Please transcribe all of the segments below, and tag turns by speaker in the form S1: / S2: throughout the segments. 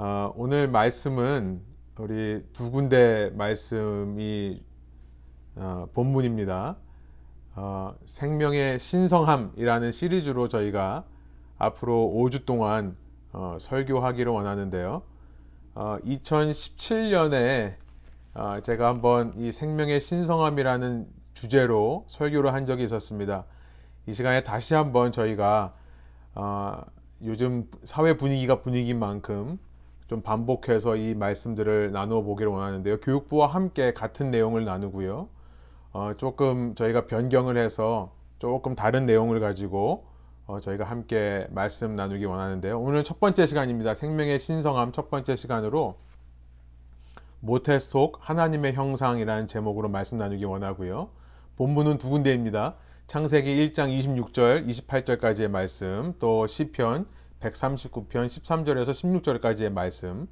S1: 어, 오늘 말씀은 우리 두 군데 말씀이 어, 본문입니다. 어, 생명의 신성함이라는 시리즈로 저희가 앞으로 5주 동안 어, 설교하기를 원하는데요. 2017년에 어, 제가 한번 이 생명의 신성함이라는 주제로 설교를 한 적이 있었습니다. 이 시간에 다시 한번 저희가 어, 요즘 사회 분위기가 분위기인 만큼 좀 반복해서 이 말씀들을 나누어 보기를 원하는데요. 교육부와 함께 같은 내용을 나누고요. 어, 조금 저희가 변경을 해서 조금 다른 내용을 가지고 어, 저희가 함께 말씀 나누기 원하는데요. 오늘 첫 번째 시간입니다. 생명의 신성함 첫 번째 시간으로 모태 속 하나님의 형상이라는 제목으로 말씀 나누기 원하고요. 본문은 두 군데입니다. 창세기 1장 26절, 28절까지의 말씀, 또 시편 139편 13절에서 16절까지의 말씀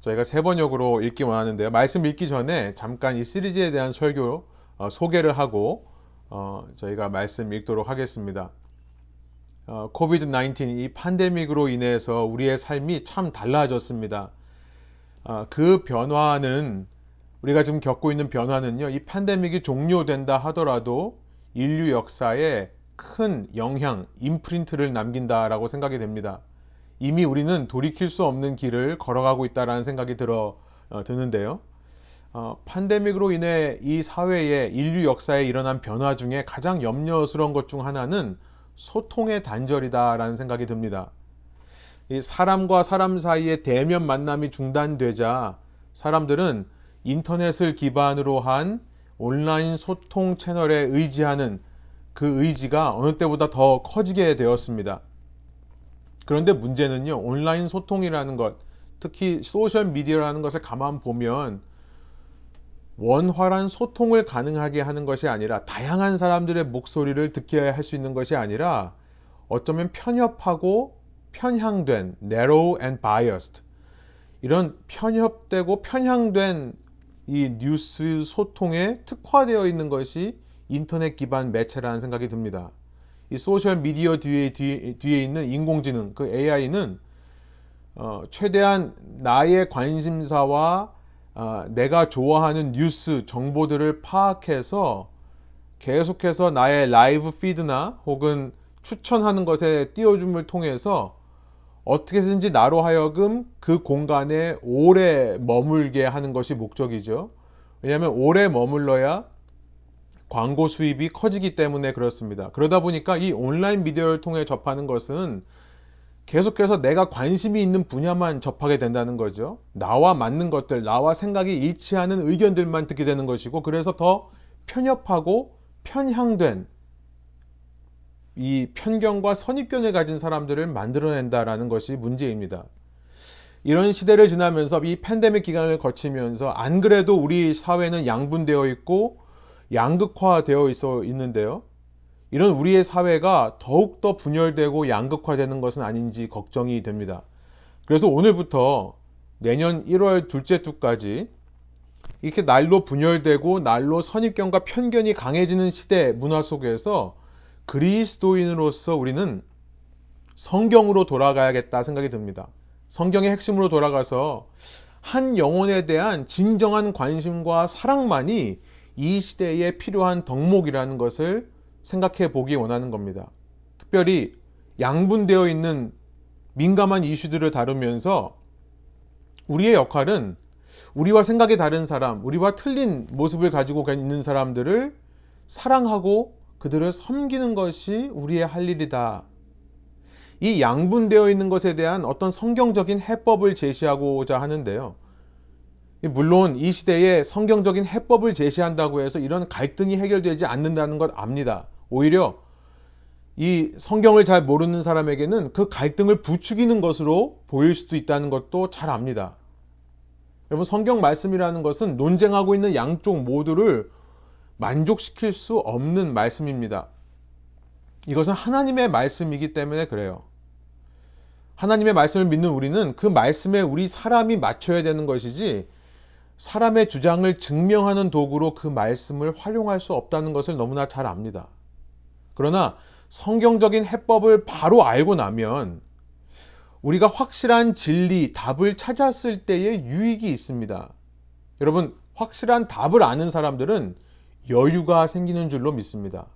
S1: 저희가 세 번역으로 읽기 원하는데요. 말씀 읽기 전에 잠깐 이 시리즈에 대한 설교 어, 소개를 하고 어, 저희가 말씀 읽도록 하겠습니다. 어, 코비드 19 이 팬데믹으로 인해서 우리의 삶이 참 달라졌습니다. 어, 그 변화는 우리가 지금 겪고 있는 변화는요. 이 팬데믹이 종료된다 하더라도 인류 역사에 큰 영향, 임프린트를 남긴다라고 생각이 됩니다. 이미 우리는 돌이킬 수 없는 길을 걸어가고 있다라는 생각이 들어 어, 드는데요. 어, 팬데믹으로 인해 이 사회에 인류 역사에 일어난 변화 중에 가장 염려스러운 것 중 하나는 소통의 단절이다라는 생각이 듭니다. 이 사람과 사람 사이의 대면 만남이 중단되자 사람들은 인터넷을 기반으로 한 온라인 소통 채널에 의지하는 그 의지가 어느 때보다 더 커지게 되었습니다. 그런데 문제는요, 온라인 소통이라는 것, 특히 소셜 미디어라는 것을 가만 보면 원활한 소통을 가능하게 하는 것이 아니라 다양한 사람들의 목소리를 듣게 할 수 있는 것이 아니라 어쩌면 편협하고 편향된 narrow and biased 이런 편협되고 편향된 이 뉴스 소통에 특화되어 있는 것이 인터넷 기반 매체라는 생각이 듭니다. 이 소셜 미디어 뒤에, 뒤에, 뒤에 있는 인공지능, 그 AI는 어, 최대한 나의 관심사와 어, 내가 좋아하는 뉴스 정보들을 파악해서 계속해서 나의 live feed나 혹은 추천하는 것에 띄워줌을 통해서 어떻게든지 나로 하여금 그 공간에 오래 머물게 하는 것이 목적이죠. 왜냐하면 오래 머물러야 광고 수입이 커지기 때문에 그렇습니다. 그러다 보니까 이 온라인 미디어를 통해 접하는 것은 계속해서 내가 관심이 있는 분야만 접하게 된다는 거죠. 나와 맞는 것들, 나와 생각이 일치하는 의견들만 듣게 되는 것이고, 그래서 더 편협하고 편향된 이 편견과 선입견을 가진 사람들을 만들어낸다라는 것이 문제입니다. 이런 시대를 지나면서 이 팬데믹 기간을 거치면서 안 그래도 우리 사회는 양분되어 있고 양극화되어 있어 있는데요. 이런 우리의 사회가 더욱더 분열되고 양극화되는 것은 아닌지 걱정이 됩니다. 그래서 오늘부터 내년 1월 둘째 주까지 이렇게 날로 분열되고 날로 선입견과 편견이 강해지는 시대 문화 속에서 그리스도인으로서 우리는 성경으로 돌아가야겠다 생각이 듭니다. 성경의 핵심으로 돌아가서 한 영혼에 대한 진정한 관심과 사랑만이 이 시대에 필요한 덕목이라는 것을 생각해 보기 원하는 겁니다. 특별히 양분되어 있는 민감한 이슈들을 다루면서 우리의 역할은 우리와 생각이 다른 사람, 우리와 틀린 모습을 가지고 있는 사람들을 사랑하고 그들을 섬기는 것이 우리의 할 일이다. 이 양분되어 있는 것에 대한 어떤 성경적인 해법을 제시하고자 하는데요. 물론 이 시대에 성경적인 해법을 제시한다고 해서 이런 갈등이 해결되지 않는다는 것 압니다. 오히려 이 성경을 잘 모르는 사람에게는 그 갈등을 부추기는 것으로 보일 수도 있다는 것도 잘 압니다. 여러분, 성경 말씀이라는 것은 논쟁하고 있는 양쪽 모두를 만족시킬 수 없는 말씀입니다. 이것은 하나님의 말씀이기 때문에 그래요. 하나님의 말씀을 믿는 우리는 그 말씀에 우리 사람이 맞춰야 되는 것이지 사람의 주장을 증명하는 도구로 그 말씀을 활용할 수 없다는 것을 너무나 잘 압니다. 그러나 성경적인 해법을 바로 알고 나면 우리가 확실한 진리, 답을 찾았을 때의 유익이 있습니다. 여러분, 확실한 답을 아는 사람들은 여유가 생기는 줄로 믿습니다.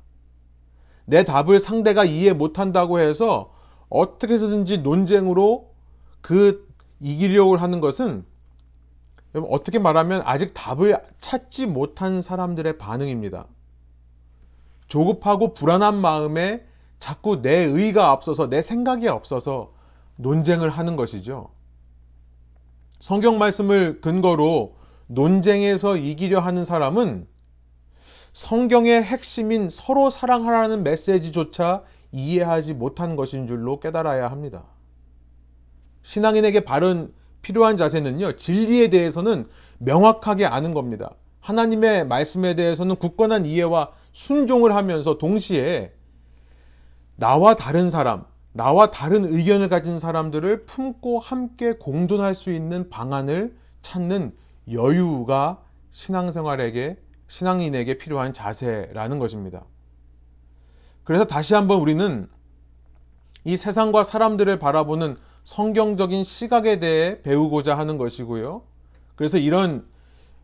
S1: 내 답을 상대가 이해 못한다고 해서 어떻게 해서든지 논쟁으로 그 이기려고 하는 것은 어떻게 말하면 아직 답을 찾지 못한 사람들의 반응입니다. 조급하고 불안한 마음에 자꾸 내 의가 앞서서 내 생각이 앞서서 논쟁을 하는 것이죠. 성경 말씀을 근거로 논쟁에서 이기려 하는 사람은 성경의 핵심인 서로 사랑하라는 메시지조차 이해하지 못한 것인 줄로 깨달아야 합니다. 신앙인에게 바른 필요한 자세는요, 진리에 대해서는 명확하게 아는 겁니다. 하나님의 말씀에 대해서는 굳건한 이해와 순종을 하면서 동시에 나와 다른 사람, 나와 다른 의견을 가진 사람들을 품고 함께 공존할 수 있는 방안을 찾는 여유가 신앙생활에게, 신앙인에게 필요한 자세라는 것입니다. 그래서 다시 한번 우리는 이 세상과 사람들을 바라보는 성경적인 시각에 대해 배우고자 하는 것이고요. 그래서 이런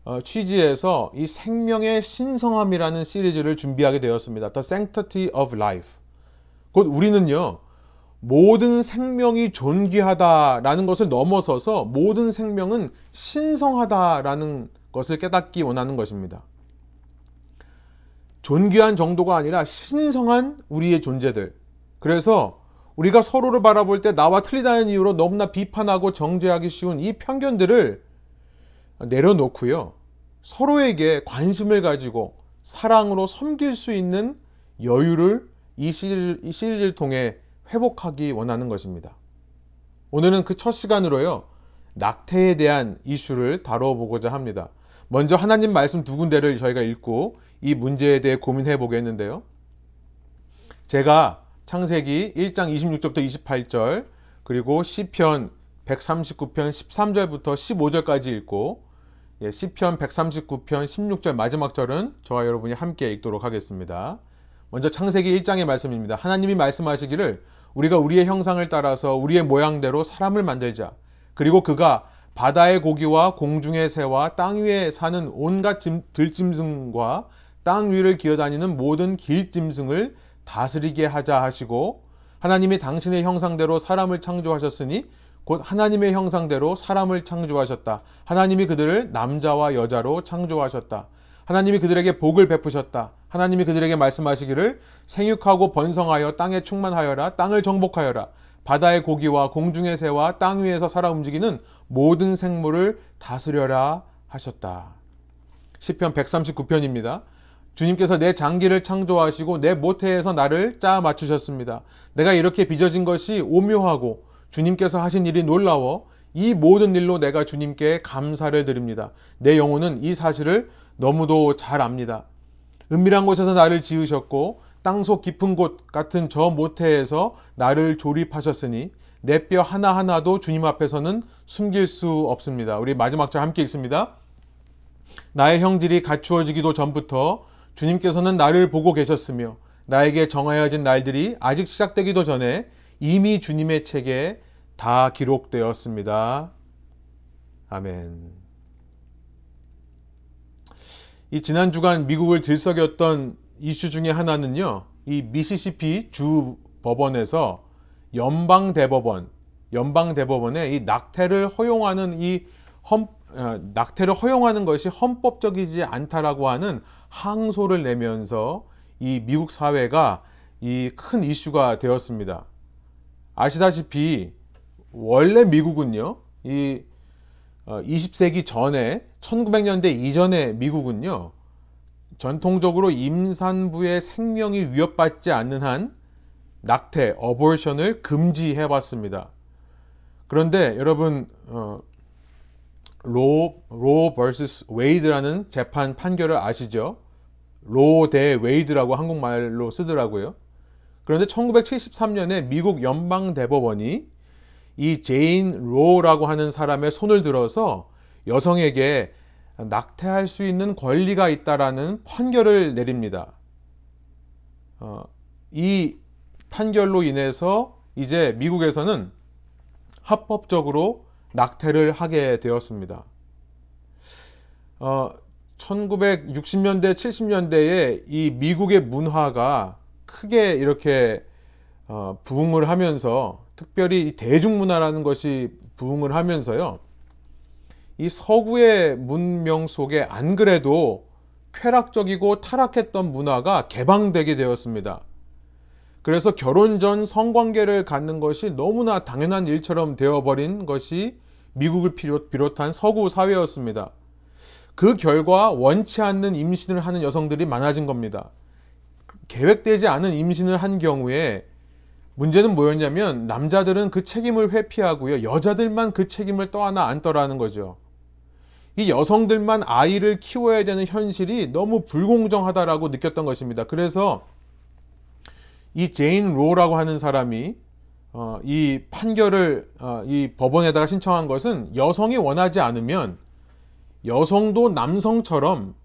S1: 어, 취지에서 이 생명의 신성함이라는 시리즈를 준비하게 되었습니다. The Sanctity of Life. 곧 우리는요, 모든 생명이 존귀하다라는 것을 넘어서서 모든 생명은 신성하다라는 것을 깨닫기 원하는 것입니다. 존귀한 정도가 아니라 신성한 우리의 존재들. 그래서 우리가 서로를 바라볼 때 나와 틀리다는 이유로 너무나 비판하고 정죄하기 쉬운 이 편견들을 내려놓고요. 서로에게 관심을 가지고 사랑으로 섬길 수 있는 여유를 이 시리즈를, 이 시리즈를 통해 회복하기 원하는 것입니다. 오늘은 그 첫 시간으로요. 낙태에 대한 이슈를 다뤄보고자 합니다. 먼저 하나님 말씀 두 군데를 저희가 읽고 이 문제에 대해 고민해 보겠는데요. 제가 창세기 1장 26절부터 28절 그리고 시편 139편 13절부터 15절까지 읽고 예, 시편 139편 16절 마지막 절은 저와 여러분이 함께 읽도록 하겠습니다. 먼저 창세기 1장의 말씀입니다. 하나님이 말씀하시기를 우리가 우리의 형상을 따라서 우리의 모양대로 사람을 만들자. 그리고 그가 바다의 고기와 공중의 새와 땅 위에 사는 온갖 들짐승과 땅 위를 기어다니는 모든 길짐승을 다스리게 하자 하시고 하나님이 당신의 형상대로 사람을 창조하셨으니 곧 하나님의 형상대로 사람을 창조하셨다. 하나님이 그들을 남자와 여자로 창조하셨다. 하나님이 그들에게 복을 베푸셨다. 하나님이 그들에게 말씀하시기를 생육하고 번성하여 땅에 충만하여라. 땅을 정복하여라. 바다의 고기와 공중의 새와 땅 위에서 살아 움직이는 모든 생물을 다스려라 하셨다. 시편 139편입니다. 주님께서 내 장기를 창조하시고 내 모태에서 나를 짜 맞추셨습니다. 내가 이렇게 빚어진 것이 오묘하고 주님께서 하신 일이 놀라워 이 모든 일로 내가 주님께 감사를 드립니다. 내 영혼은 이 사실을 너무도 잘 압니다. 은밀한 곳에서 나를 지으셨고 땅속 깊은 곳 같은 저 모태에서 나를 조립하셨으니 내 뼈 하나하나도 주님 앞에서는 숨길 수 없습니다. 우리 마지막 절 함께 읽습니다. 나의 형질이 갖추어지기도 전부터 주님께서는 나를 보고 계셨으며 나에게 정하여진 날들이 아직 시작되기도 전에 이미 주님의 책에 다 기록되었습니다. 아멘. 이 지난 주간 미국을 들썩였던 이슈 중에 하나는요, 이 미시시피 주 법원에서 연방 대법원, 연방 대법원에 이 낙태를 허용하는 이 헌, 어, 낙태를 허용하는 것이 헌법적이지 않다라고 하는 항소를 내면서 이 미국 사회가 이 큰 이슈가 되었습니다. 아시다시피 원래 미국은요, 이 20세기 어, 전에 1900년대 이전에 미국은요, 전통적으로 임산부의 생명이 위협받지 않는 한 낙태, 어버션을 금지해 왔습니다. 그런데 여러분 어, 로, 로 vs 웨이드라는 재판 판결을 아시죠? 로 대 웨이드라고 한국말로 쓰더라고요. 그런데 1973년에 미국 연방대법원이 이 제인 로라고 하는 사람의 손을 들어서 여성에게 낙태할 수 있는 권리가 있다라는 판결을 내립니다. 어, 이 판결로 인해서 이제 미국에서는 합법적으로 낙태를 하게 되었습니다. 어, 1960년대, 70년대에 이 미국의 문화가 크게 이렇게 어, 부흥을 하면서 특별히 대중문화라는 것이 부흥을 하면서요. 이 서구의 문명 속에 안 그래도 쾌락적이고 타락했던 문화가 개방되게 되었습니다. 그래서 결혼 전 성관계를 갖는 것이 너무나 당연한 일처럼 되어버린 것이 미국을 비롯한 서구 사회였습니다. 그 결과 원치 않는 임신을 하는 여성들이 많아진 겁니다. 계획되지 않은 임신을 한 경우에 문제는 뭐였냐면 남자들은 그 책임을 회피하고요. 여자들만 그 책임을 떠안아 안더라는 거죠. 이 여성들만 아이를 키워야 되는 현실이 너무 불공정하다라고 느꼈던 것입니다. 그래서 이 제인 로라고 하는 사람이 어, 이 판결을 어, 이 법원에다가 신청한 것은 여성이 원하지 않으면 여성도 남성처럼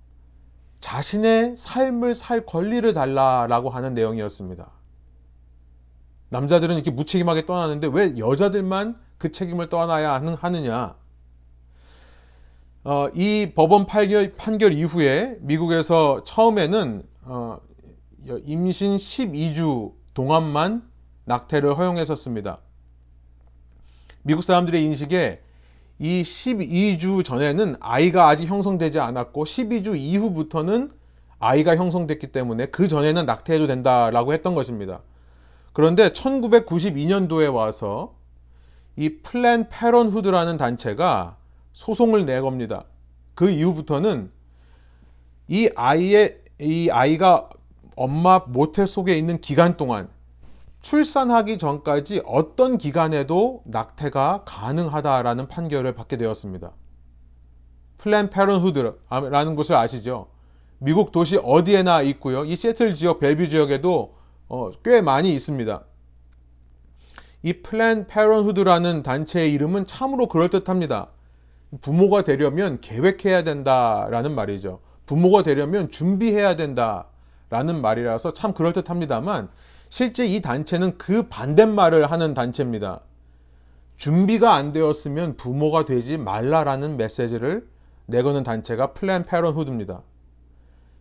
S1: 자신의 삶을 살 권리를 달라라고 하는 내용이었습니다. 남자들은 이렇게 무책임하게 떠나는데 왜 여자들만 그 책임을 떠안아야 하느냐? 어, 이 법원 판결, 판결, 이후에 미국에서 처음에는 어, 임신 12주 동안만 낙태를 허용했었습니다. 미국 사람들의 인식에 이 12주 전에는 아이가 아직 형성되지 않았고 12주 이후부터는 아이가 형성됐기 때문에 그 전에는 낙태해도 된다라고 했던 것입니다. 그런데 1992년도에 와서 이 Planned Parenthood라는 단체가 소송을 내겁니다. 그 이후부터는 이 아이의 이 아이가 엄마 모태 속에 있는 기간 동안 출산하기 전까지 어떤 기간에도 낙태가 가능하다라는 판결을 받게 되었습니다. Planned Parenthood라는 곳을 아시죠? 미국 도시 어디에나 있고요. 이 시애틀 지역, 벨뷰 지역에도 어, 꽤 많이 있습니다. 이 Planned Parenthood라는 단체의 이름은 참으로 그럴듯합니다. 부모가 되려면 계획해야 된다라는 말이죠. 부모가 되려면 준비해야 된다라는 말이라서 참 그럴듯합니다만 실제 이 단체는 그 반대말을 하는 단체입니다. 준비가 안 되었으면 부모가 되지 말라라는 메시지를 내거는 단체가 Planned Parenthood입니다.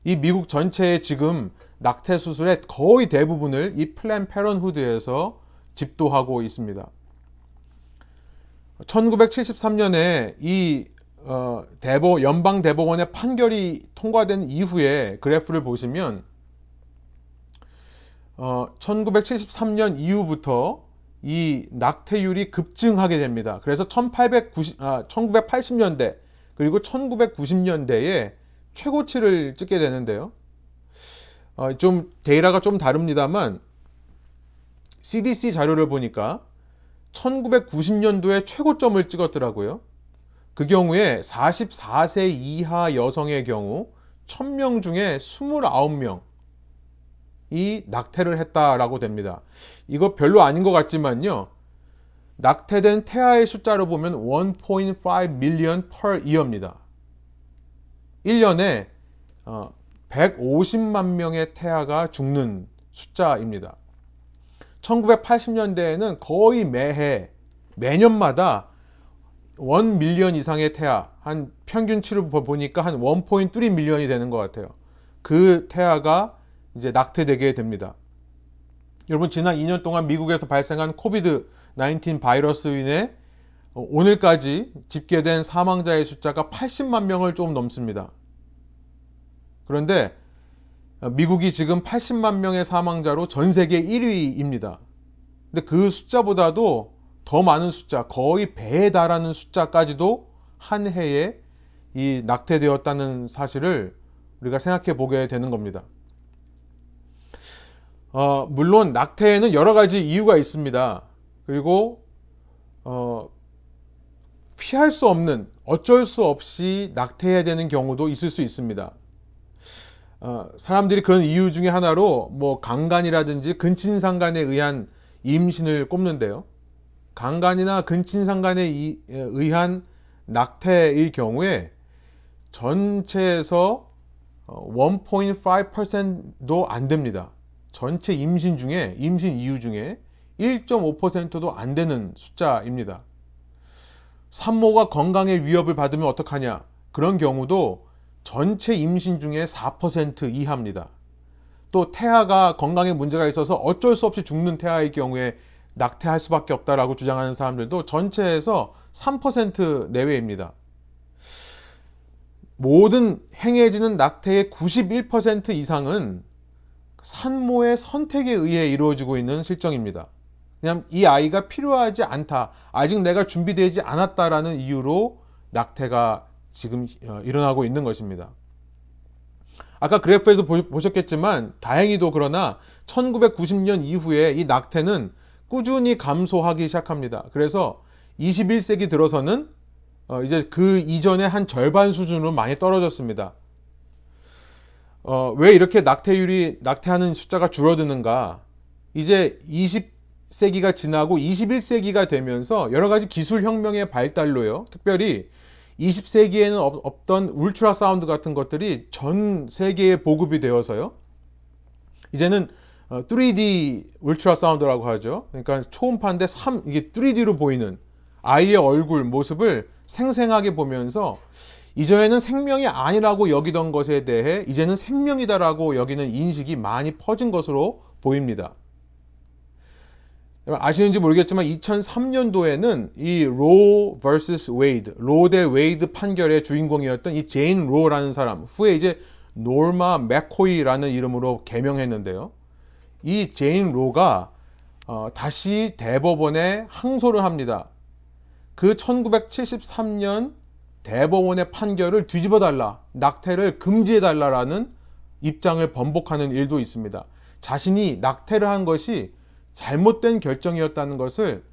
S1: 이 미국 전체에 지금 낙태 수술의 거의 대부분을 이 플랜 패런후드에서 집도하고 있습니다. 1973년에 이 어, 대법 연방 대법원의 판결이 통과된 이후에 그래프를 보시면 어, 1973년 이후부터 이 낙태율이 급증하게 됩니다. 그래서 1890, 아, 1980년대 그리고 1990년대에 최고치를 찍게 되는데요. 어, 좀 데이터가 좀 다릅니다만 CDC 자료를 보니까 1990년도에 최고점을 찍었더라고요. 그 경우에 44세 이하 여성의 경우 1000명 중에 29명 이 낙태를 했다라고 됩니다. 이거 별로 아닌 것 같지만요. 낙태된 태아의 숫자로 보면 1.5 million per year입니다. 1년에 150만 명의 태아가 죽는 숫자입니다. 1980년대에는 거의 매해, 매년마다 1 밀리언 이상의 태아, 한 평균치로 보니까 한 1.3 밀리언이 되는 것 같아요. 그 태아가 이제 낙태되게 됩니다. 여러분, 지난 2년 동안 미국에서 발생한 코비드 19 바이러스로 인해 오늘까지 집계된 사망자의 숫자가 80만 명을 좀 넘습니다. 그런데 미국이 지금 80만 명의 사망자로 전 세계 1위입니다. 근데 그 숫자보다도 더 많은 숫자, 거의 배에 달하는 숫자까지도 한 해에 이 낙태되었다는 사실을 우리가 생각해 보게 되는 겁니다. 어, 물론 낙태에는 여러 가지 이유가 있습니다. 그리고 어, 피할 수 없는 어쩔 수 없이 낙태해야 되는 경우도 있을 수 있습니다. 어, 사람들이 그런 이유 중에 하나로 뭐 강간이라든지 근친상간에 의한 임신을 꼽는데요. 강간이나 근친상간에 의한 낙태의 경우에 전체에서 1.5%도 안 됩니다. 전체 임신 중에 임신 이유 중에 1.5%도 안 되는 숫자입니다. 산모가 건강에 위협을 받으면 어떡하냐? 그런 경우도 전체 임신 중에 4% 이하입니다. 또 태아가 건강에 문제가 있어서 어쩔 수 없이 죽는 태아의 경우에 낙태할 수밖에 없다라고 주장하는 사람들도 전체에서 3% 내외입니다. 모든 행해지는 낙태의 91% 이상은 산모의 선택에 의해 이루어지고 있는 실정입니다. 그냥 이 아이가 필요하지 않다. 아직 내가 준비되지 않았다라는 이유로 낙태가 지금 어, 일어나고 있는 것입니다. 아까 그래프에서 보셨겠지만 다행히도 그러나 1990년 이후에 이 낙태는 꾸준히 감소하기 시작합니다. 그래서 21세기 들어서는 어 이제 그 이전의 한 절반 수준으로 많이 떨어졌습니다. 어 왜 이렇게 낙태율이 낙태하는 숫자가 줄어드는가? 이제 20세기가 지나고 21세기가 되면서 여러 가지 기술 혁명의 발달로요. 특별히 20세기에는 없 던 울트라 사운드 같은 것들이 전 세계에 보급이 되어서요. 이제는 3D ultrasound라고 하죠. 그러니까 초음파인데 3 이게 3D로 보이는 아이의 얼굴 모습을 생생하게 보면서 이전에는 생명이 아니라고 여기던 것에 대해 이제는 생명이다라고 여기는 인식이 많이 퍼진 것으로 보입니다. 아시는지 모르겠지만 2003년도에는 이 Roe vs Wade, 로 대 웨이드 판결의 주인공이었던 이 제인 로라는 사람, 후에 이제 노마 맥코이라는 이름으로 개명했는데요. 이 제인 로가 어, 다시 대법원에 항소를 합니다. 그 1973년 대법원의 판결을 뒤집어 달라, 낙태를 금지해 달라라는 입장을 번복하는 일도 있습니다. 자신이 낙태를 한 것이 잘못된 결정이었다는 것을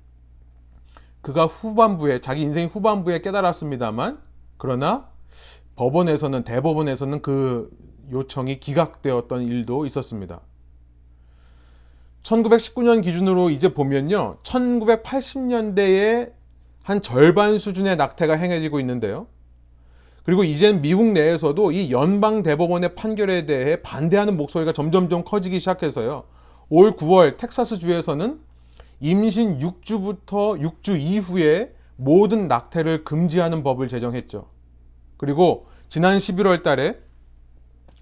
S1: 그가 후반부에 자기 인생 후반부에 깨달았습니다만 그러나 법원에서는 대법원에서는 그 요청이 기각되었던 일도 있었습니다. 1919년 기준으로 이제 보면요. 1980년대에 한 절반 수준의 낙태가 행해지고 있는데요. 그리고 이젠 미국 내에서도 이 연방 대법원의 판결에 대해 반대하는 목소리가 점점점 커지기 시작해서요. 올 9월 텍사스 주에서는 임신 6주부터 6주 이후에 모든 낙태를 금지하는 법을 제정했죠. 그리고 지난 11월 달에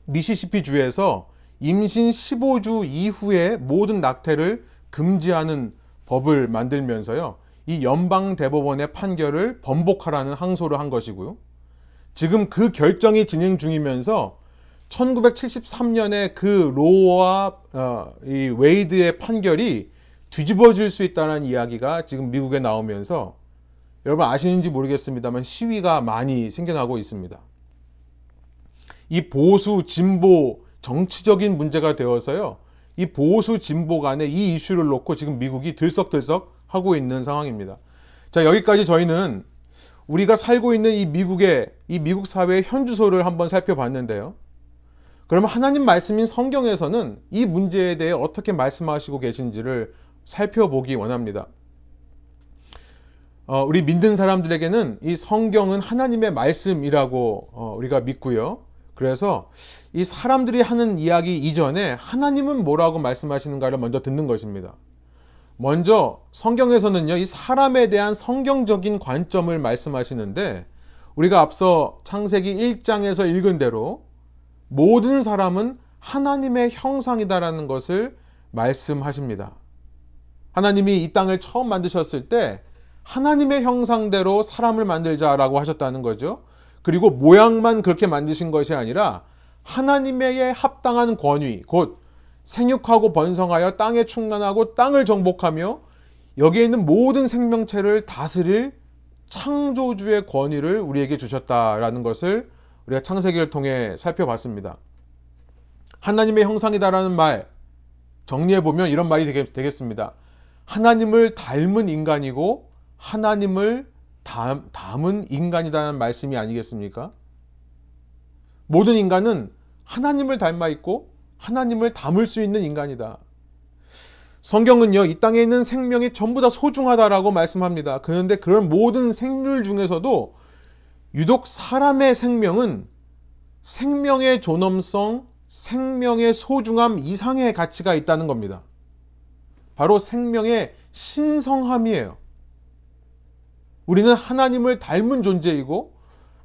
S1: 미시시피 주에서 임신 15주 이후에 모든 낙태를 금지하는 법을 만들면서요. 이 연방 대법원의 판결을 번복하라는 항소를 한 것이고요. 지금 그 결정이 진행 중이면서 1973년에 그 로와 어, 이 웨이드의 판결이 뒤집어질 수 있다는 이야기가 지금 미국에 나오면서 여러분 아시는지 모르겠습니다만 시위가 많이 생겨나고 있습니다. 이 보수 진보 정치적인 문제가 되어서요. 이 보수 진보 간에 이 이슈를 놓고 지금 미국이 들썩들썩 하고 있는 상황입니다. 자, 여기까지 저희는 우리가 살고 있는 이 미국의 이 미국 사회의 현주소를 한번 살펴봤는데요. 그러면 하나님 말씀인 성경에서는 이 문제에 대해 어떻게 말씀하시고 계신지를 살펴보기 원합니다. 어, 우리 믿는 사람들에게는 이 성경은 하나님의 말씀이라고 어, 우리가 믿고요. 그래서 이 사람들이 하는 이야기 이전에 하나님은 뭐라고 말씀하시는가를 먼저 듣는 것입니다. 먼저 성경에서는요, 이 사람에 대한 성경적인 관점을 말씀하시는데 우리가 앞서 창세기 1장에서 읽은 대로 모든 사람은 하나님의 형상이다라는 것을 말씀하십니다. 하나님이 이 땅을 처음 만드셨을 때 하나님의 형상대로 사람을 만들자라고 하셨다는 거죠. 그리고 모양만 그렇게 만드신 것이 아니라 하나님의 합당한 권위, 곧 생육하고 번성하여 땅에 충만하고 땅을 정복하며 여기에 있는 모든 생명체를 다스릴 창조주의 권위를 우리에게 주셨다라는 것을 우리가 창세기를 통해 살펴봤습니다. 하나님의 형상이다라는 말 정리해 보면 이런 말이 되겠습니다. 하나님을 닮은 인간이고 하나님을 담, 은 인간이라는 말씀이 아니겠습니까? 모든 인간은 하나님을 닮아 있고 하나님을 담을 수 있는 인간이다. 성경은요, 이 땅에 있는 생명이 전부 다 소중하다라고 말씀합니다. 그런데 그런 모든 생물 중에서도 유독 사람의 생명은 생명의 존엄성, 생명의 소중함 이상의 가치가 있다는 겁니다. 바로 생명의 신성함이에요. 우리는 하나님을 닮은 존재이고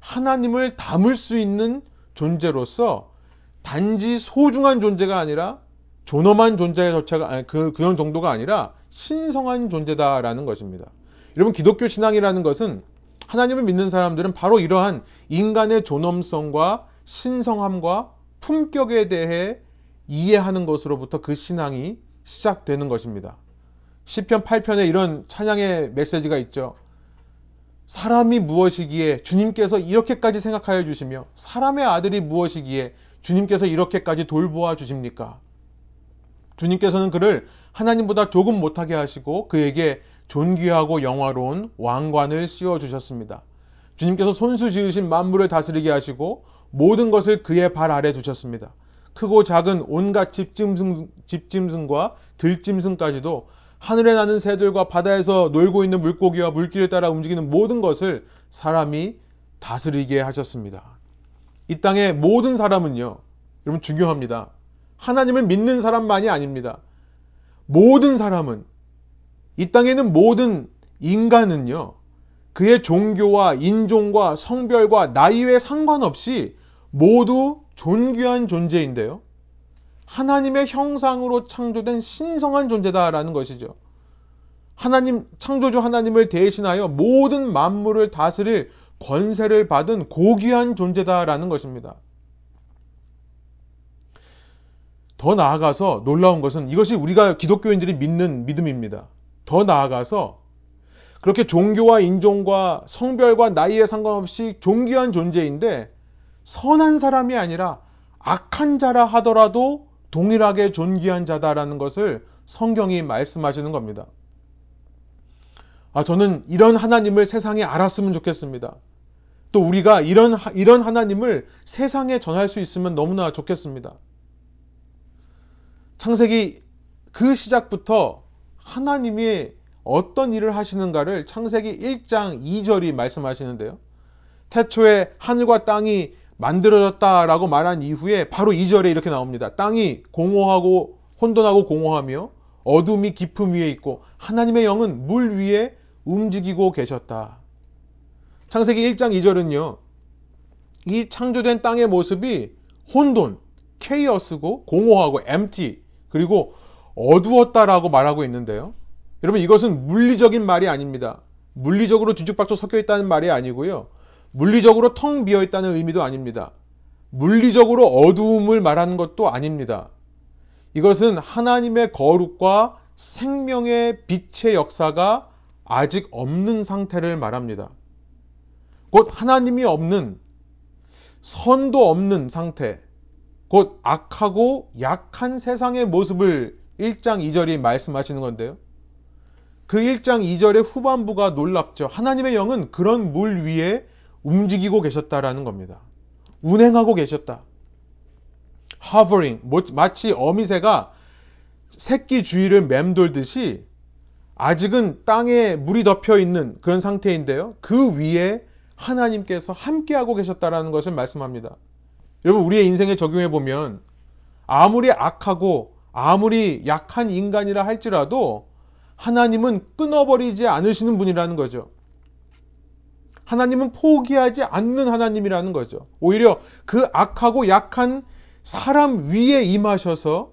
S1: 하나님을 담을 수 있는 존재로서 단지 소중한 존재가 아니라 존엄한 존재의 저체가 그 그런 정도가 아니라 신성한 존재다라는 것입니다. 여러분 기독교 신앙이라는 것은 하나님을 믿는 사람들은 바로 이러한 인간의 존엄성과 신성함과 품격에 대해 이해하는 것으로부터 그 신앙이 시작되는 것입니다. 시편 8편에 이런 찬양의 메시지가 있죠. 사람이 무엇이기에 주님께서 이렇게까지 생각하여 주시며 사람의 아들이 무엇이기에 주님께서 이렇게까지 돌보아 주십니까? 주님께서는 그를 하나님보다 조금 못하게 하시고 그에게 존귀하고 영화로운 왕관을 씌워 주셨습니다. 주님께서 손수 지으신 만물을 다스리게 하시고 모든 것을 그의 발 아래 두셨습니다. 크고 작은 온갖 집짐승, 집짐승과 들짐승까지도 하늘에 나는 새들과 바다에서 놀고 있는 물고기와 물길을 따라 움직이는 모든 것을 사람이 다스리게 하셨습니다. 이 땅의 모든 사람은요, 여러분 중요합니다. 하나님을 믿는 사람만이 아닙니다. 모든 사람은, 이 땅에 있는 모든 인간은요, 그의 종교와 인종과 성별과 나이에 상관없이 모두 존귀한 존재인데요. 하나님의 형상으로 창조된 신성한 존재다라는 것이죠. 하나님, 창조주 하나님을 대신하여 모든 만물을 다스릴 권세를 받은 고귀한 존재다라는 것입니다. 더 나아가서 놀라운 것은 이것이 우리가 기독교인들이 믿는 믿음입니다. 더 나아가서 그렇게 종교와 인종과 성별과 나이에 상관없이 존귀한 존재인데 선한 사람이 아니라 악한 자라 하더라도 동일하게 존귀한 자다라는 것을 성경이 말씀하시는 겁니다. 아, 저는 이런 하나님을 세상에 알았으면 좋겠습니다. 또 우리가 이런, 이런 하나님을 세상에 전할 수 있으면 너무나 좋겠습니다. 창세기 그 시작부터 하나님이 어떤 일을 하시는가를 창세기 1장 2절이 말씀하시는데요. 태초에 하늘과 땅이 만들어졌다라고 말한 이후에 바로 2절에 이렇게 나옵니다. 땅이 공허하고 혼돈하고 공허하며 어둠이 깊음 위에 있고 하나님의 영은 물 위에 움직이고 계셨다. 창세기 1장 2절은요. 이 창조된 땅의 모습이 혼돈, 케이어스고 공허하고 empty 그리고 어두웠다라고 말하고 있는데요. 여러분 이것은 물리적인 말이 아닙니다. 물리적으로 뒤죽박죽 섞여 있다는 말이 아니고요. 물리적으로 텅 비어 있다는 의미도 아닙니다. 물리적으로 어두움을 말하는 것도 아닙니다. 이것은 하나님의 거룩과 생명의 빛의 역사가 아직 없는 상태를 말합니다. 곧 하나님이 없는 선도 없는 상태, 곧 악하고 약한 세상의 모습을 1장 2절이 말씀하시는 건데요. 그 1장 2절의 후반부가 놀랍죠. 하나님의 영은 그런 물 위에 움직이고 계셨다라는 겁니다. 운행하고 계셨다. hovering, 마치 어미새가 새끼 주위를 맴돌듯이 아직은 땅에 물이 덮여 있는 그런 상태인데요. 그 위에 하나님께서 함께하고 계셨다라는 것을 말씀합니다. 여러분, 우리의 인생에 적용해 보면 아무리 악하고 아무리 약한 인간이라 할지라도 하나님은 끊어버리지 않으시는 분이라는 거죠. 하나님은 포기하지 않는 하나님이라는 거죠. 오히려 그 악하고 약한 사람 위에 임하셔서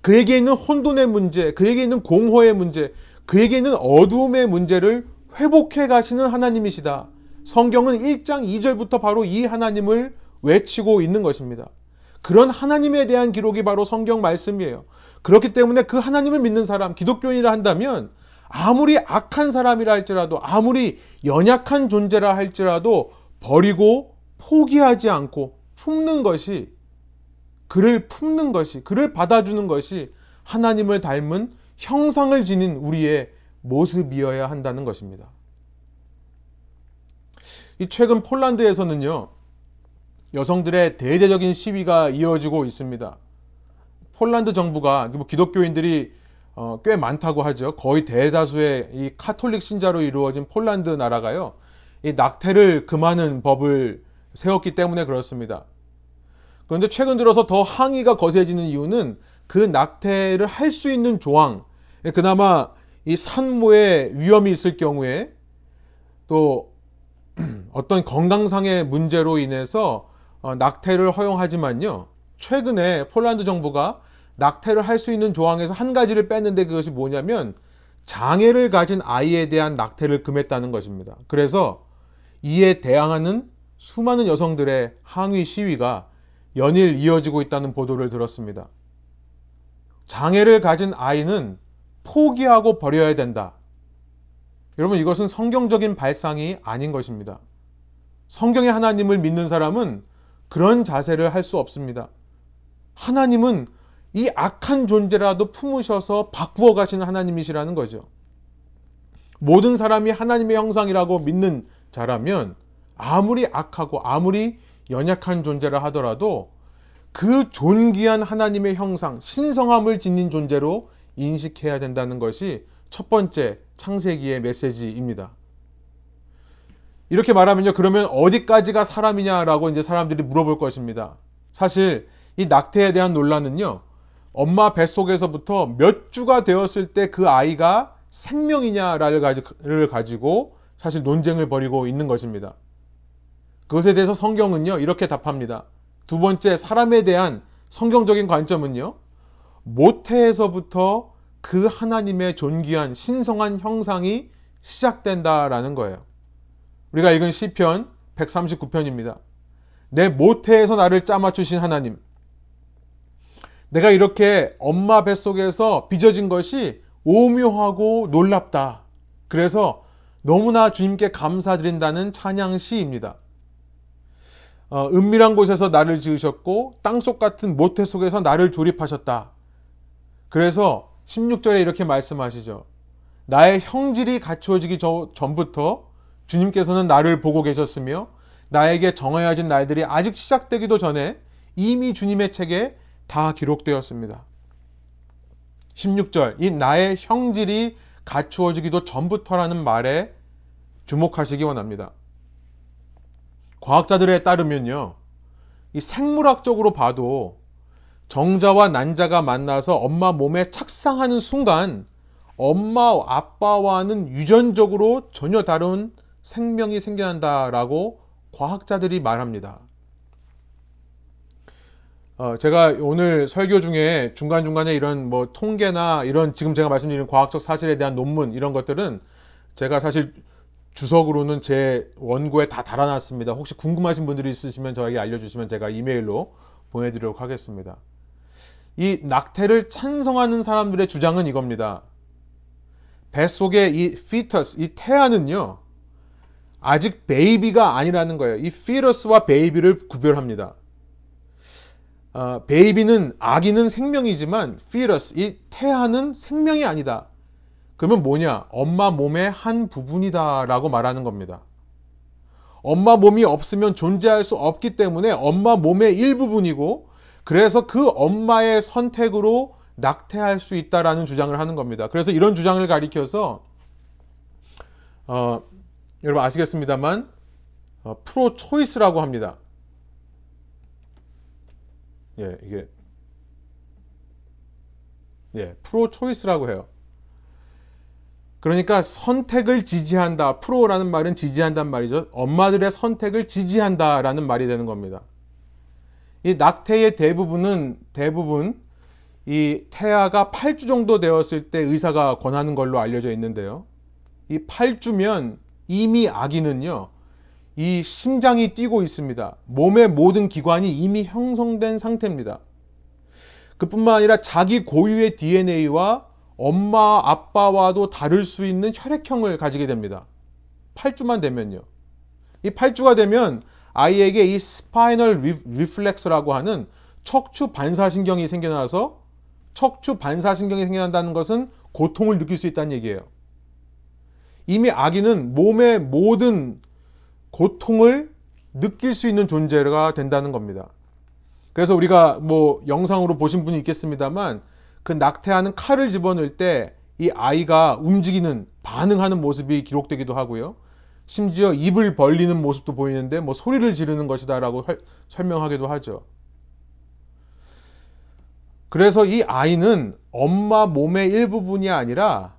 S1: 그에게 있는 혼돈의 문제, 그에게 있는 공허의 문제, 그에게 있는 어두움의 문제를 회복해 가시는 하나님이시다. 성경은 1장 2절부터 바로 이 하나님을 외치고 있는 것입니다. 그런 하나님에 대한 기록이 바로 성경 말씀이에요. 그렇기 때문에 그 하나님을 믿는 사람, 기독교인이라 한다면 아무리 악한 사람이라 할지라도 아무리 연약한 존재라 할지라도 버리고 포기하지 않고 품는 것이 그를 품는 것이 그를 받아주는 것이 하나님을 닮은 형상을 지닌 우리의 모습이어야 한다는 것입니다. 이 최근 폴란드에서는요, 여성들의 대대적인 시위가 이어지고 있습니다. 폴란드 정부가 뭐 기독교인들이 어, 꽤 많다고 하죠. 거의 대다수의 이 카톨릭 신자로 이루어진 폴란드 나라가요. 이 낙태를 금하는 법을 세웠기 때문에 그렇습니다. 그런데 최근 들어서 더 항의가 거세지는 이유는 그 낙태를 할 수 있는 조항, 그나마 이 산모의 위험이 있을 경우에 또 어떤 건강상의 문제로 인해서 어, 낙태를 허용하지만요. 최근에 폴란드 정부가 낙태를 할 수 있는 조항에서 한 가지를 뺐는데 그것이 뭐냐면 장애를 가진 아이에 대한 낙태를 금했다는 것입니다. 그래서 이에 대항하는 수많은 여성들의 항의 시위가 연일 이어지고 있다는 보도를 들었습니다. 장애를 가진 아이는 포기하고 버려야 된다. 여러분 이것은 성경적인 발상이 아닌 것입니다. 성경의 하나님을 믿는 사람은 그런 자세를 할 수 없습니다. 하나님은 이 악한 존재라도 품으셔서 바꾸어 가시는 하나님이시라는 거죠. 모든 사람이 하나님의 형상이라고 믿는 자라면 아무리 악하고 아무리 연약한 존재라 하더라도 그 존귀한 하나님의 형상, 신성함을 지닌 존재로 인식해야 된다는 것이 첫 번째 창세기의 메시지입니다. 이렇게 말하면요. 그러면 어디까지가 사람이냐라고 이제 사람들이 물어볼 것입니다. 사실 이 낙태에 대한 논란은요. 엄마 뱃속에서부터 몇 주가 되었을 때 그 아이가 생명이냐를 가지고 사실 논쟁을 벌이고 있는 것입니다. 그것에 대해서 성경은요, 이렇게 답합니다. 두 번째, 사람에 대한 성경적인 관점은요, 모태에서부터 그 하나님의 존귀한 신성한 형상이 시작된다라는 거예요. 우리가 읽은 시편 139편입니다. 내 모태에서 나를 짜맞추신 하나님. 내가 이렇게 엄마 뱃속에서 빚어진 것이 오묘하고 놀랍다. 그래서 너무나 주님께 감사드린다는 찬양 시입니다. 어, 은밀한 곳에서 나를 지으셨고 땅속 같은 모태 속에서 나를 조립하셨다. 그래서 16절에 이렇게 말씀하시죠. 나의 형질이 갖추어지기 전부터 주님께서는 나를 보고 계셨으며 나에게 정해진 날들이 아직 시작되기도 전에 이미 주님의 책에 다 기록되었습니다. 16절, 이 나의 형질이 갖추어지기도 전부터라는 말에 주목하시기 원합니다. 과학자들에 따르면요, 이 생물학적으로 봐도 정자와 난자가 만나서 엄마 몸에 착상하는 순간 엄마 아빠와는 유전적으로 전혀 다른 생명이 생겨난다라고 과학자들이 말합니다. 어, 제가 오늘 설교 중에 중간중간에 이런 뭐 통계나 이런 지금 제가 말씀드린 과학적 사실에 대한 논문 이런 것들은 제가 사실 주석으로는 제 원고에 다 달아놨습니다. 혹시 궁금하신 분들이 있으시면 저에게 알려주시면 제가 이메일로 보내드리도록 하겠습니다. 이 낙태를 찬성하는 사람들의 주장은 이겁니다. 뱃속의 이 fetus, 이 태아는요, 아직 베이비가 아니라는 거예요. 이 fetus와 베이비를 구별합니다. 어, 베이비는 아기는 생명이지만 fetus, 이 태아는 생명이 아니다. 그러면 뭐냐? 엄마 몸의 한 부분이다 라고 말하는 겁니다. 엄마 몸이 없으면 존재할 수 없기 때문에 엄마 몸의 일부분이고 그래서 그 엄마의 선택으로 낙태할 수 있다라는 주장을 하는 겁니다. 그래서 이런 주장을 가리켜서 어, 여러분 아시겠습니다만 어, 프로 초이스라고 합니다. 예, 이게 예, 프로 초이스라고 해요. 그러니까 선택을 지지한다. 프로라는 말은 지지한단 말이죠. 엄마들의 선택을 지지한다라는 말이 되는 겁니다. 이 낙태의 대부분은 대부분 이 태아가 8주 정도 되었을 때 의사가 권하는 걸로 알려져 있는데요. 이 8주면 이미 아기는요. 이 심장이 뛰고 있습니다. 몸의 모든 기관이 이미 형성된 상태입니다. 그뿐만 아니라 자기 고유의 DNA와 엄마, 아빠와도 다를 수 있는 혈액형을 가지게 됩니다. 8주만 되면요. 이 8주가 되면 아이에게 이 spinal reflex라고 하는 척추 반사신경이 생겨나서 척추 반사신경이 생겨난다는 것은 고통을 느낄 수 있다는 얘기예요. 이미 아기는 몸의 모든 고통을 느낄 수 있는 존재가 된다는 겁니다. 그래서 우리가 뭐 영상으로 보신 분이 있겠습니다만 그 낙태하는 칼을 집어넣을 때 이 아이가 움직이는 반응하는 모습이 기록되기도 하고요. 심지어 입을 벌리는 모습도 보이는데 뭐 소리를 지르는 것이다라고 설명하기도 하죠. 그래서 이 아이는 엄마 몸의 일부분이 아니라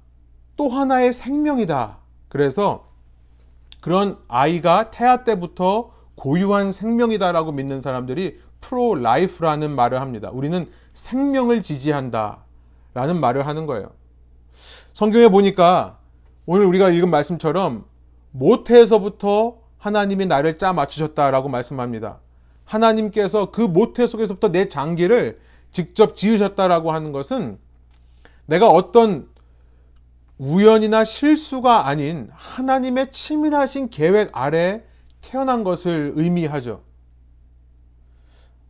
S1: 또 하나의 생명이다. 그래서 그런 아이가 태아 때부터 고유한 생명이다라고 믿는 사람들이 pro-life라는 말을 합니다. 우리는 생명을 지지한다. 라는 말을 하는 거예요. 성경에 보니까 오늘 우리가 읽은 말씀처럼 모태에서부터 하나님이 나를 짜 맞추셨다라고 말씀합니다. 하나님께서 그 모태 속에서부터 내 장기를 직접 지으셨다라고 하는 것은 내가 어떤 우연이나 실수가 아닌 하나님의 치밀하신 계획 아래 태어난 것을 의미하죠.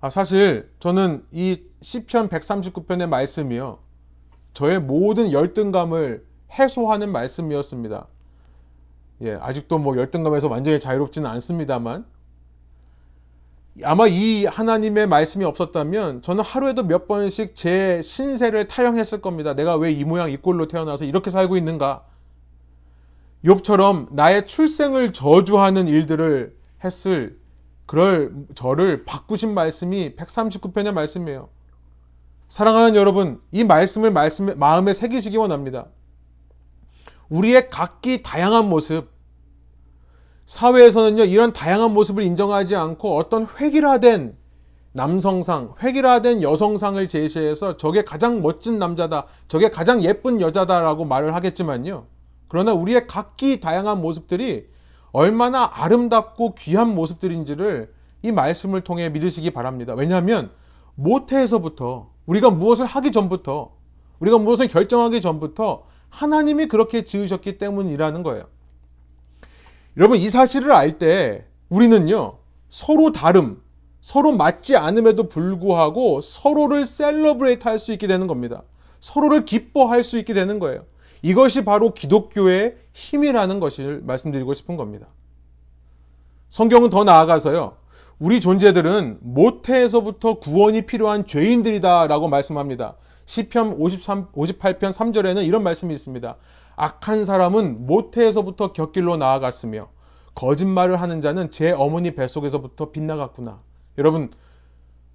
S1: 아, 사실 저는 이 시편 139편의 말씀이요. 저의 모든 열등감을 해소하는 말씀이었습니다. 예, 아직도 뭐 열등감에서 완전히 자유롭지는 않습니다만 아마 이 하나님의 말씀이 없었다면 저는 하루에도 몇 번씩 제 신세를 타령했을 겁니다. 내가 왜 이 모양 이 꼴로 태어나서 이렇게 살고 있는가? 욥처럼 나의 출생을 저주하는 일들을 했을 그럴 저를 바꾸신 말씀이 139편의 말씀이에요. 사랑하는 여러분, 이 말씀을 말씀, 마음에 새기시기 원합니다. 우리의 각기 다양한 모습, 사회에서는요, 이런 다양한 모습을 인정하지 않고 어떤 획일화된 남성상, 획일화된 여성상을 제시해서 저게 가장 멋진 남자다, 저게 가장 예쁜 여자다라고 말을 하겠지만요. 그러나 우리의 각기 다양한 모습들이 얼마나 아름답고 귀한 모습들인지를 이 말씀을 통해 믿으시기 바랍니다. 왜냐하면 모태에서부터 우리가 무엇을 하기 전부터 우리가 무엇을 결정하기 전부터 하나님이 그렇게 지으셨기 때문이라는 거예요. 여러분 이 사실을 알 때 우리는요 서로 다름, 서로 맞지 않음에도 불구하고 서로를 셀러브레이트 할 수 있게 되는 겁니다. 서로를 기뻐할 수 있게 되는 거예요. 이것이 바로 기독교의 힘이라는 것을 말씀드리고 싶은 겁니다. 성경은 더 나아가서요. 우리 존재들은 모태에서부터 구원이 필요한 죄인들이다라고 말씀합니다. 시편 53, 58편 3절에는 이런 말씀이 있습니다. 악한 사람은 모태에서부터 곁길로 나아갔으며 거짓말을 하는 자는 제 어머니 뱃속에서부터 빗나갔구나. 여러분,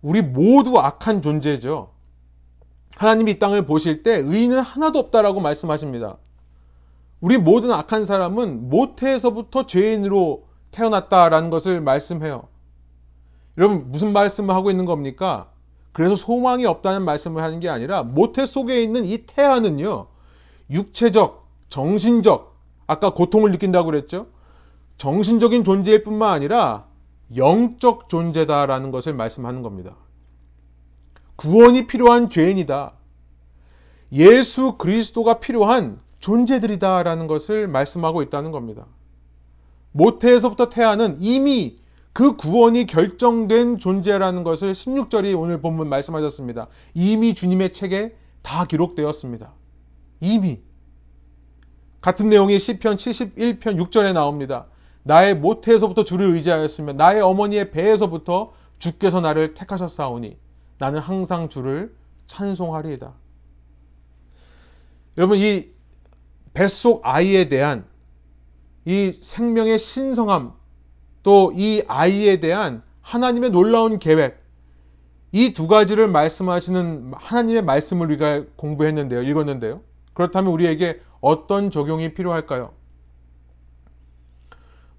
S1: 우리 모두 악한 존재죠. 하나님이 이 땅을 보실 때 의인은 하나도 없다라고 말씀하십니다. 우리 모든 악한 사람은 모태에서부터 죄인으로 태어났다라는 것을 말씀해요. 여러분 무슨 말씀을 하고 있는 겁니까? 그래서 소망이 없다는 말씀을 하는 게 아니라 모태 속에 있는 이 태아는요. 육체적, 정신적, 아까 고통을 느낀다고 그랬죠? 정신적인 존재일 뿐만 아니라 영적 존재다라는 것을 말씀하는 겁니다. 구원이 필요한 죄인이다. 예수 그리스도가 필요한 존재들이다라는 것을 말씀하고 있다는 겁니다. 모태에서부터 태아는 이미 그 구원이 결정된 존재라는 것을 16절이 오늘 본문 말씀하셨습니다. 이미 주님의 책에 다 기록되었습니다. 이미. 같은 내용이 시편 71편 6절에 나옵니다. 나의 모태에서부터 주를 의지하였으며 나의 어머니의 배에서부터 주께서 나를 택하셨사오니 나는 항상 주를 찬송하리이다. 여러분 이 뱃속 아이에 대한 이 생명의 신성함 또 이 아이에 대한 하나님의 놀라운 계획, 이 두 가지를 말씀하시는 하나님의 말씀을 우리가 공부했는데요. 읽었는데요. 그렇다면 우리에게 어떤 적용이 필요할까요?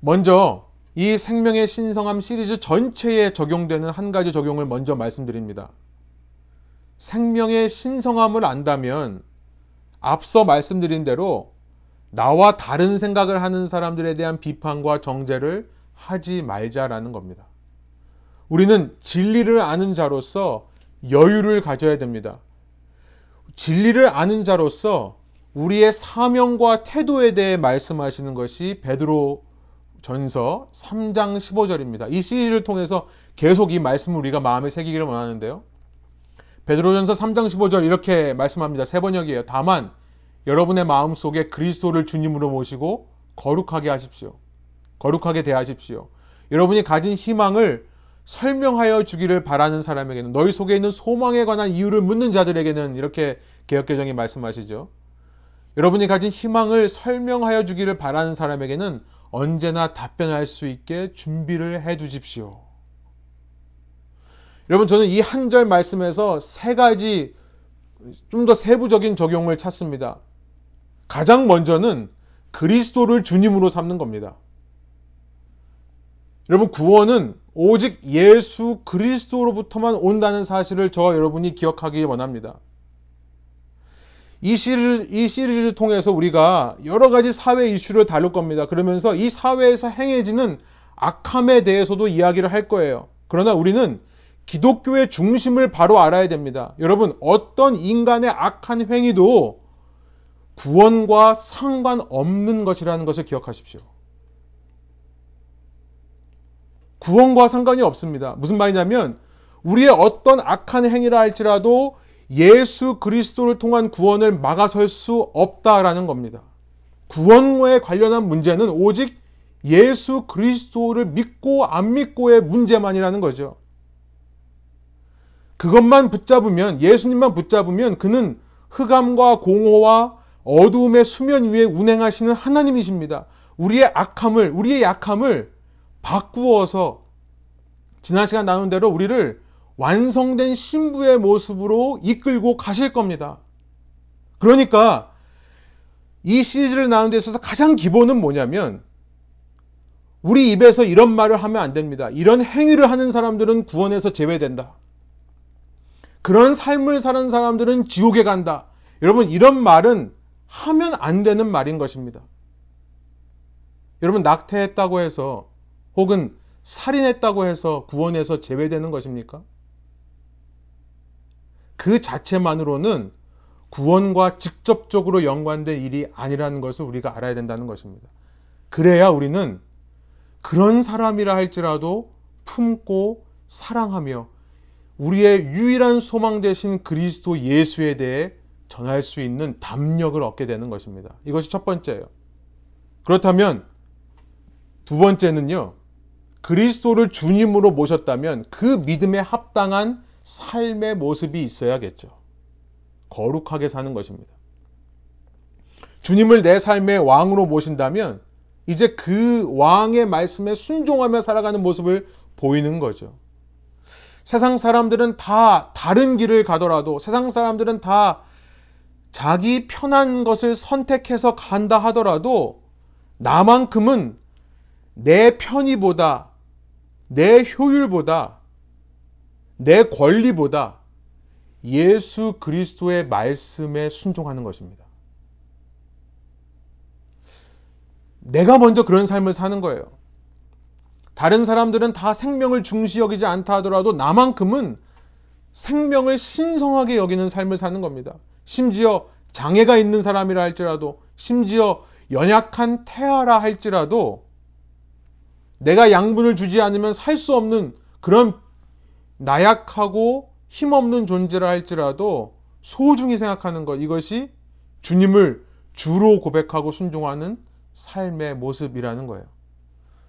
S1: 먼저 이 생명의 신성함 시리즈 전체에 적용되는 한 가지 적용을 먼저 말씀드립니다. 생명의 신성함을 안다면 앞서 말씀드린 대로 나와 다른 생각을 하는 사람들에 대한 비판과 정죄를 하지 말자라는 겁니다. 우리는 진리를 아는 자로서 여유를 가져야 됩니다. 진리를 아는 자로서 우리의 사명과 태도에 대해 말씀하시는 것이 베드로 전서 3장 15절입니다. 이 시리즈를 통해서 계속 이 말씀을 우리가 마음에 새기기를 원하는데요. 베드로전서 3장 15절 이렇게 말씀합니다. 세 번역이에요. 다만 여러분의 마음 속에 그리스도를 주님으로 모시고 거룩하게 하십시오. 거룩하게 대하십시오. 여러분이 가진 희망을 설명하여 주기를 바라는 사람에게는 너희 속에 있는 소망에 관한 이유를 묻는 자들에게는 이렇게 개혁개정이 말씀하시죠. 여러분이 가진 희망을 설명하여 주기를 바라는 사람에게는 언제나 답변할 수 있게 준비를 해 주십시오. 여러분 저는 이 한 절 말씀에서 세 가지 좀 더 세부적인 적용을 찾습니다. 가장 먼저는 그리스도를 주님으로 삼는 겁니다. 여러분 구원은 오직 예수 그리스도로부터만 온다는 사실을 저와 여러분이 기억하기 원합니다. 이 시리즈, 이 시리즈를 통해서 우리가 여러 가지 사회 이슈를 다룰 겁니다. 그러면서 이 사회에서 행해지는 악함에 대해서도 이야기를 할 거예요. 그러나 우리는 기독교의 중심을 바로 알아야 됩니다. 여러분, 어떤 인간의 악한 행위도 구원과 상관없는 것이라는 것을 기억하십시오. 구원과 상관이 없습니다. 무슨 말이냐면 우리의 어떤 악한 행위라 할지라도 예수 그리스도를 통한 구원을 막아설 수 없다라는 겁니다. 구원에 관련한 문제는 오직 예수 그리스도를 믿고 안 믿고의 문제만이라는 거죠. 그것만 붙잡으면 예수님만 붙잡으면 그는 흑암과 공허와 어두움의 수면 위에 운행하시는 하나님이십니다. 우리의 악함을 우리의 약함을 바꾸어서 지난 시간 나눈 대로 우리를 완성된 신부의 모습으로 이끌고 가실 겁니다. 그러니까 이 시리즈를 나눈 데 있어서 가장 기본은 뭐냐면 우리 입에서 이런 말을 하면 안 됩니다. 이런 행위를 하는 사람들은 구원에서 제외된다. 그런 삶을 사는 사람들은 지옥에 간다. 여러분, 이런 말은 하면 안 되는 말인 것입니다. 여러분, 낙태했다고 해서 혹은 살인했다고 해서 구원에서 제외되는 것입니까? 그 자체만으로는 구원과 직접적으로 연관된 일이 아니라는 것을 우리가 알아야 된다는 것입니다. 그래야 우리는 그런 사람이라 할지라도 품고 사랑하며 우리의 유일한 소망 되신 그리스도 예수에 대해 전할 수 있는 담력을 얻게 되는 것입니다. 이것이 첫 번째예요. 그렇다면 두 번째는요. 그리스도를 주님으로 모셨다면 그 믿음에 합당한 삶의 모습이 있어야겠죠. 거룩하게 사는 것입니다. 주님을 내 삶의 왕으로 모신다면 이제 그 왕의 말씀에 순종하며 살아가는 모습을 보이는 거죠. 세상 사람들은 다 다른 길을 가더라도 세상 사람들은 다 자기 편한 것을 선택해서 간다 하더라도 나만큼은 내 편의보다 내 효율보다 내 권리보다 예수 그리스도의 말씀에 순종하는 것입니다. 내가 먼저 그런 삶을 사는 거예요. 다른 사람들은 다 생명을 중시 여기지 않다 하더라도 나만큼은 생명을 신성하게 여기는 삶을 사는 겁니다. 심지어 장애가 있는 사람이라 할지라도, 심지어 연약한 태아라 할지라도, 내가 양분을 주지 않으면 살 수 없는 그런 나약하고 힘없는 존재라 할지라도 소중히 생각하는 것, 이것이 주님을 주로 고백하고 순종하는 삶의 모습이라는 거예요.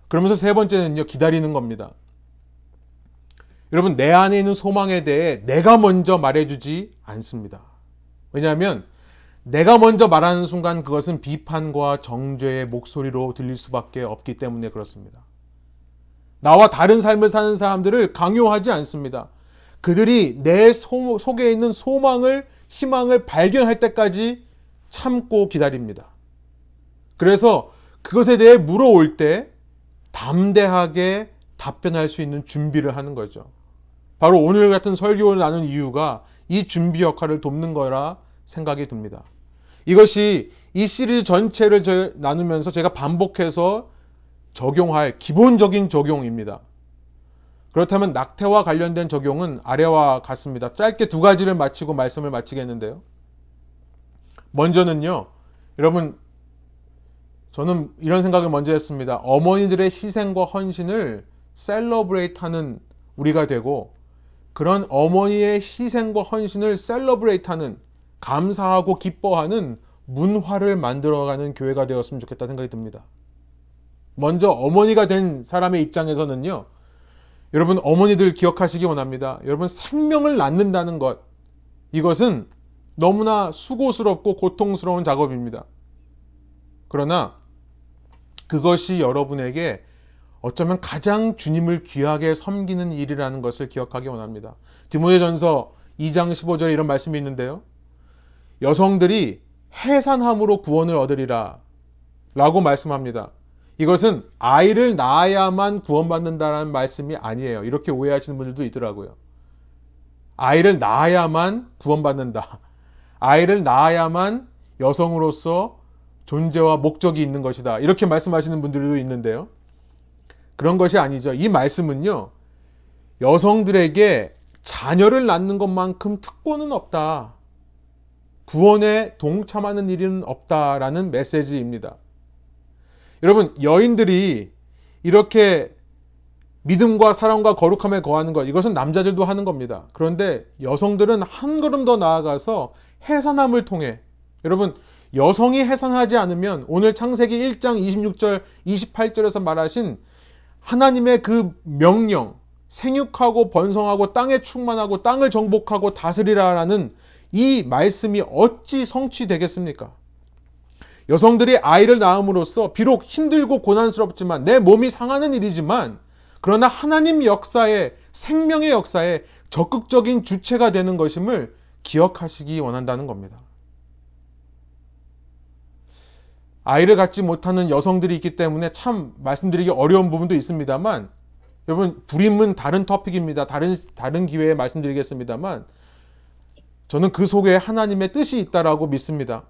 S1: 그러면서 세 번째는요, 기다리는 겁니다. 여러분, 내 안에 있는 소망에 대해 내가 먼저 말해주지 않습니다. 왜냐하면 내가 먼저 말하는 순간 그것은 비판과 정죄의 목소리로 들릴 수밖에 없기 때문에 그렇습니다. 나와 다른 삶을 사는 사람들을 강요하지 않습니다. 그들이 내 소, 속에 있는 소망을, 희망을 발견할 때까지 참고 기다립니다. 그래서 그것에 대해 물어올 때 담대하게 답변할 수 있는 준비를 하는 거죠. 바로 오늘 같은 설교를 나눈 이유가 이 준비 역할을 돕는 거라 생각이 듭니다. 이것이 이 시리즈 전체를 나누면서 제가 반복해서 적용할 기본적인 적용입니다. 그렇다면 낙태와 관련된 적용은 아래와 같습니다. 짧게 두 가지를 마치고 말씀을 마치겠는데요. 먼저는요, 여러분, 저는 이런 생각을 먼저 했습니다. 어머니들의 희생과 헌신을 celebrate 하는 우리가 되고, 그런 어머니의 희생과 헌신을 celebrate 하는, 감사하고 기뻐하는 문화를 만들어가는 교회가 되었으면 좋겠다 생각이 듭니다. 먼저 어머니가 된 사람의 입장에서는요, 여러분 어머니들 기억하시기 원합니다. 여러분 생명을 낳는다는 것, 이것은 너무나 수고스럽고 고통스러운 작업입니다. 그러나 그것이 여러분에게 어쩌면 가장 주님을 귀하게 섬기는 일이라는 것을 기억하기 원합니다. 디모데전서 2장 15절에 이런 말씀이 있는데요. 여성들이 해산함으로 구원을 얻으리라 라고 말씀합니다. 이것은 아이를 낳아야만 구원받는다는 말씀이 아니에요. 이렇게 오해하시는 분들도 있더라고요. 아이를 낳아야만 구원받는다. 아이를 낳아야만 여성으로서 존재와 목적이 있는 것이다. 이렇게 말씀하시는 분들도 있는데요. 그런 것이 아니죠. 이 말씀은요. 여성들에게 자녀를 낳는 것만큼 특권은 없다. 구원에 동참하는 일은 없다라는 메시지입니다. 여러분, 여인들이 이렇게 믿음과 사랑과 거룩함에 거하는 것, 이것은 남자들도 하는 겁니다. 그런데 여성들은 한 걸음 더 나아가서 해산함을 통해, 여러분, 여성이 해산하지 않으면 오늘 창세기 1장 26절, 28절에서 말하신 하나님의 그 명령, 생육하고 번성하고 땅에 충만하고 땅을 정복하고 다스리라라는 이 말씀이 어찌 성취되겠습니까? 여성들이 아이를 낳음으로써 비록 힘들고 고난스럽지만 내 몸이 상하는 일이지만 그러나 하나님 역사에 생명의 역사에 적극적인 주체가 되는 것임을 기억하시기 원한다는 겁니다. 아이를 갖지 못하는 여성들이 있기 때문에 참 말씀드리기 어려운 부분도 있습니다만 여러분 불임은 다른 토픽입니다. 다른 다른 기회에 말씀드리겠습니다만 저는 그 속에 하나님의 뜻이 있다라고 믿습니다.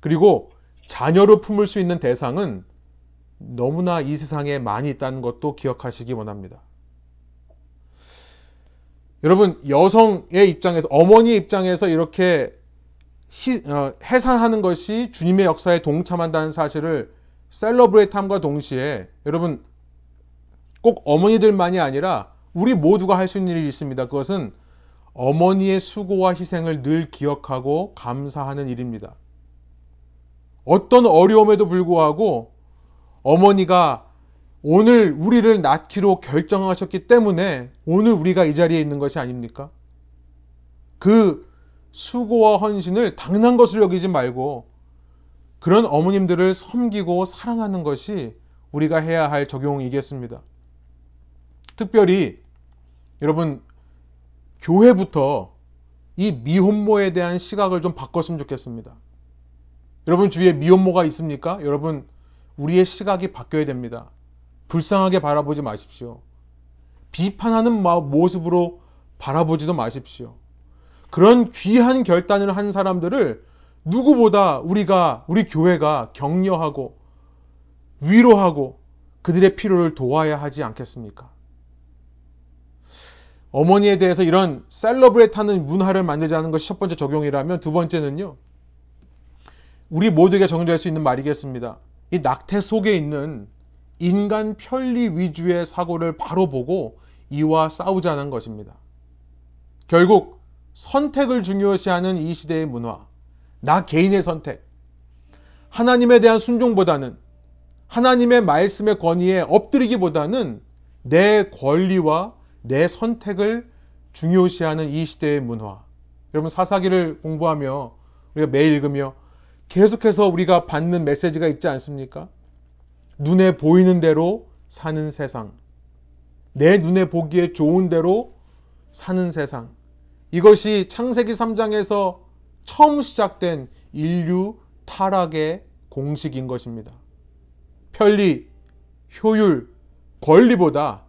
S1: 그리고 자녀로 품을 수 있는 대상은 너무나 이 세상에 많이 있다는 것도 기억하시기 원합니다. 여러분, 여성의 입장에서, 어머니의 입장에서 이렇게 희, 어, 해산하는 것이 주님의 역사에 동참한다는 사실을 셀러브레이트 함과 동시에 여러분, 꼭 어머니들만이 아니라 우리 모두가 할 수 있는 일이 있습니다. 그것은 어머니의 수고와 희생을 늘 기억하고 감사하는 일입니다. 어떤 어려움에도 불구하고 어머니가 오늘 우리를 낳기로 결정하셨기 때문에 오늘 우리가 이 자리에 있는 것이 아닙니까? 그 수고와 헌신을 당연한 것을 여기지 말고 그런 어머님들을 섬기고 사랑하는 것이 우리가 해야 할 적용이겠습니다. 특별히 여러분 교회부터 이 미혼모에 대한 시각을 좀 바꿨으면 좋겠습니다. 여러분 주위에 미혼모가 있습니까? 여러분 우리의 시각이 바뀌어야 됩니다. 불쌍하게 바라보지 마십시오. 비판하는 모습으로 바라보지도 마십시오. 그런 귀한 결단을 한 사람들을 누구보다 우리가, 우리 교회가 격려하고 위로하고 그들의 필요를 도와야 하지 않겠습니까? 어머니에 대해서 이런 셀러브레이트 하는 문화를 만들자는 것이 첫 번째 적용이라면 두 번째는요. 우리 모두에게 적용될 수 있는 말이겠습니다. 이 낙태 속에 있는 인간 편리 위주의 사고를 바로 보고 이와 싸우자는 것입니다. 결국 선택을 중요시하는 이 시대의 문화, 나 개인의 선택, 하나님에 대한 순종보다는 하나님의 말씀의 권위에 엎드리기보다는 내 권리와 내 선택을 중요시하는 이 시대의 문화. 여러분 사사기를 공부하며 우리가 매일 읽으며 계속해서 우리가 받는 메시지가 있지 않습니까? 눈에 보이는 대로 사는 세상. 내 눈에 보기에 좋은 대로 사는 세상. 이것이 창세기 3장에서 처음 시작된 인류 타락의 공식인 것입니다. 편리, 효율, 권리보다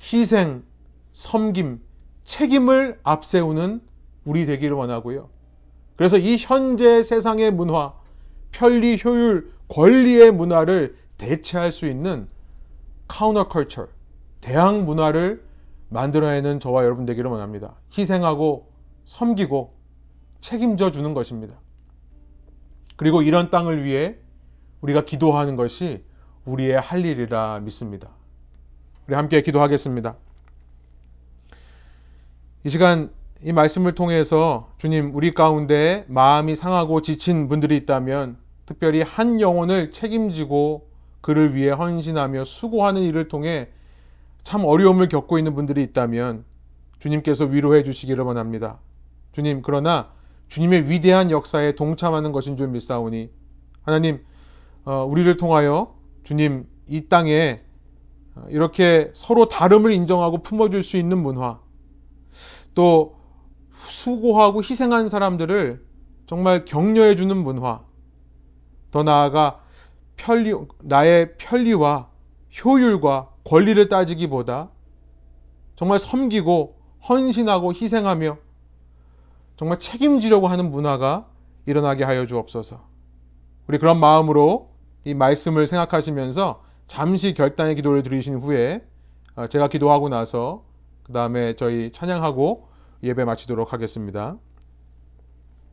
S1: 희생, 섬김, 책임을 앞세우는 우리 되기를 원하고요. 그래서 이 현재 세상의 문화, 편리, 효율, 권리의 문화를 대체할 수 있는 카우너컬처, 대항 문화를 만들어내는 저와 여러분 되기를 원합니다. 희생하고 섬기고 책임져 주는 것입니다. 그리고 이런 땅을 위해 우리가 기도하는 것이 우리의 할 일이라 믿습니다. 우리 함께 기도하겠습니다. 이 시간 이 말씀을 통해서 주님 우리 가운데 마음이 상하고 지친 분들이 있다면 특별히 한 영혼을 책임지고 그를 위해 헌신하며 수고하는 일을 통해 참 어려움을 겪고 있는 분들이 있다면 주님께서 위로해 주시기를 원합니다. 주님 그러나 주님의 위대한 역사에 동참하는 것인 줄 믿사오니 하나님 어, 우리를 통하여 주님 이 땅에 이렇게 서로 다름을 인정하고 품어줄 수 있는 문화 또 수고하고 희생한 사람들을 정말 격려해 주는 문화. 더 나아가 편리, 나의 편리와 효율과 권리를 따지기보다 정말 섬기고 헌신하고 희생하며 정말 책임지려고 하는 문화가 일어나게 하여 주옵소서. 우리 그런 마음으로 이 말씀을 생각하시면서 잠시 결단의 기도를 드리신 후에 어, 제가 기도하고 나서 그 다음에 저희 찬양하고 예배 마치도록 하겠습니다.